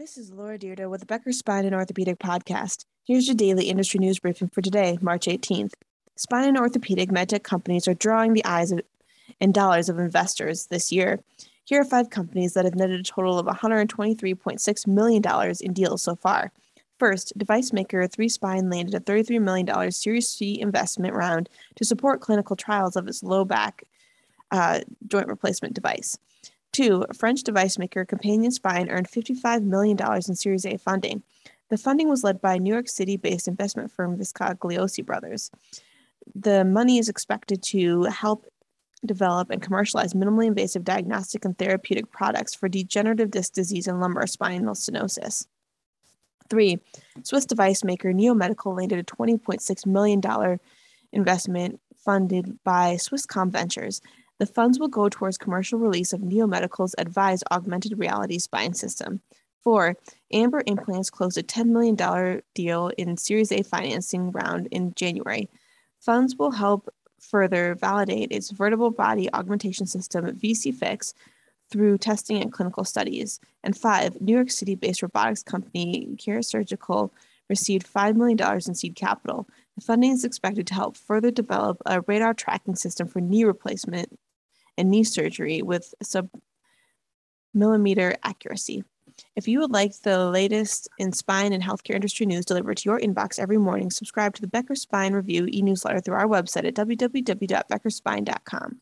This is Laura Dyrda with the Becker Spine and Orthopedic Podcast. Here's your daily industry news briefing for today, March 18th. Spine and orthopedic medtech companies are drawing the eyes of, and dollars of investors this year. Here are five companies that have netted a total of $123.6 million in deals so far. First, device maker 3Spine landed a $33 million Series C investment round to support clinical trials of its low back uh, joint replacement device. Two, French device maker Companion Spine earned $55 million in Series A funding. The funding was led by New York City based investment firm Viscagliosi Brothers. The money is expected to help develop and commercialize minimally invasive diagnostic and therapeutic products for degenerative disc disease and lumbar spinal stenosis. Three, Swiss device maker Neo Medical landed a $20.6 million investment funded by Swisscom Ventures. The funds will go towards commercial release of Neomedical's advised augmented reality spine system. Four, Amber Implants closed a $10 million deal in Series A financing round in January. Funds will help further validate its vertebral body augmentation system, VCFix, through testing and clinical studies. And five, New York City based robotics company Kira Surgical received $5 million in seed capital. The funding is expected to help further develop a radar tracking system for knee replacement and knee surgery with sub millimeter accuracy. If you would like the latest in spine and healthcare industry news delivered to your inbox every morning, subscribe to the Becker Spine Review e newsletter through our website at www.beckerspine.com.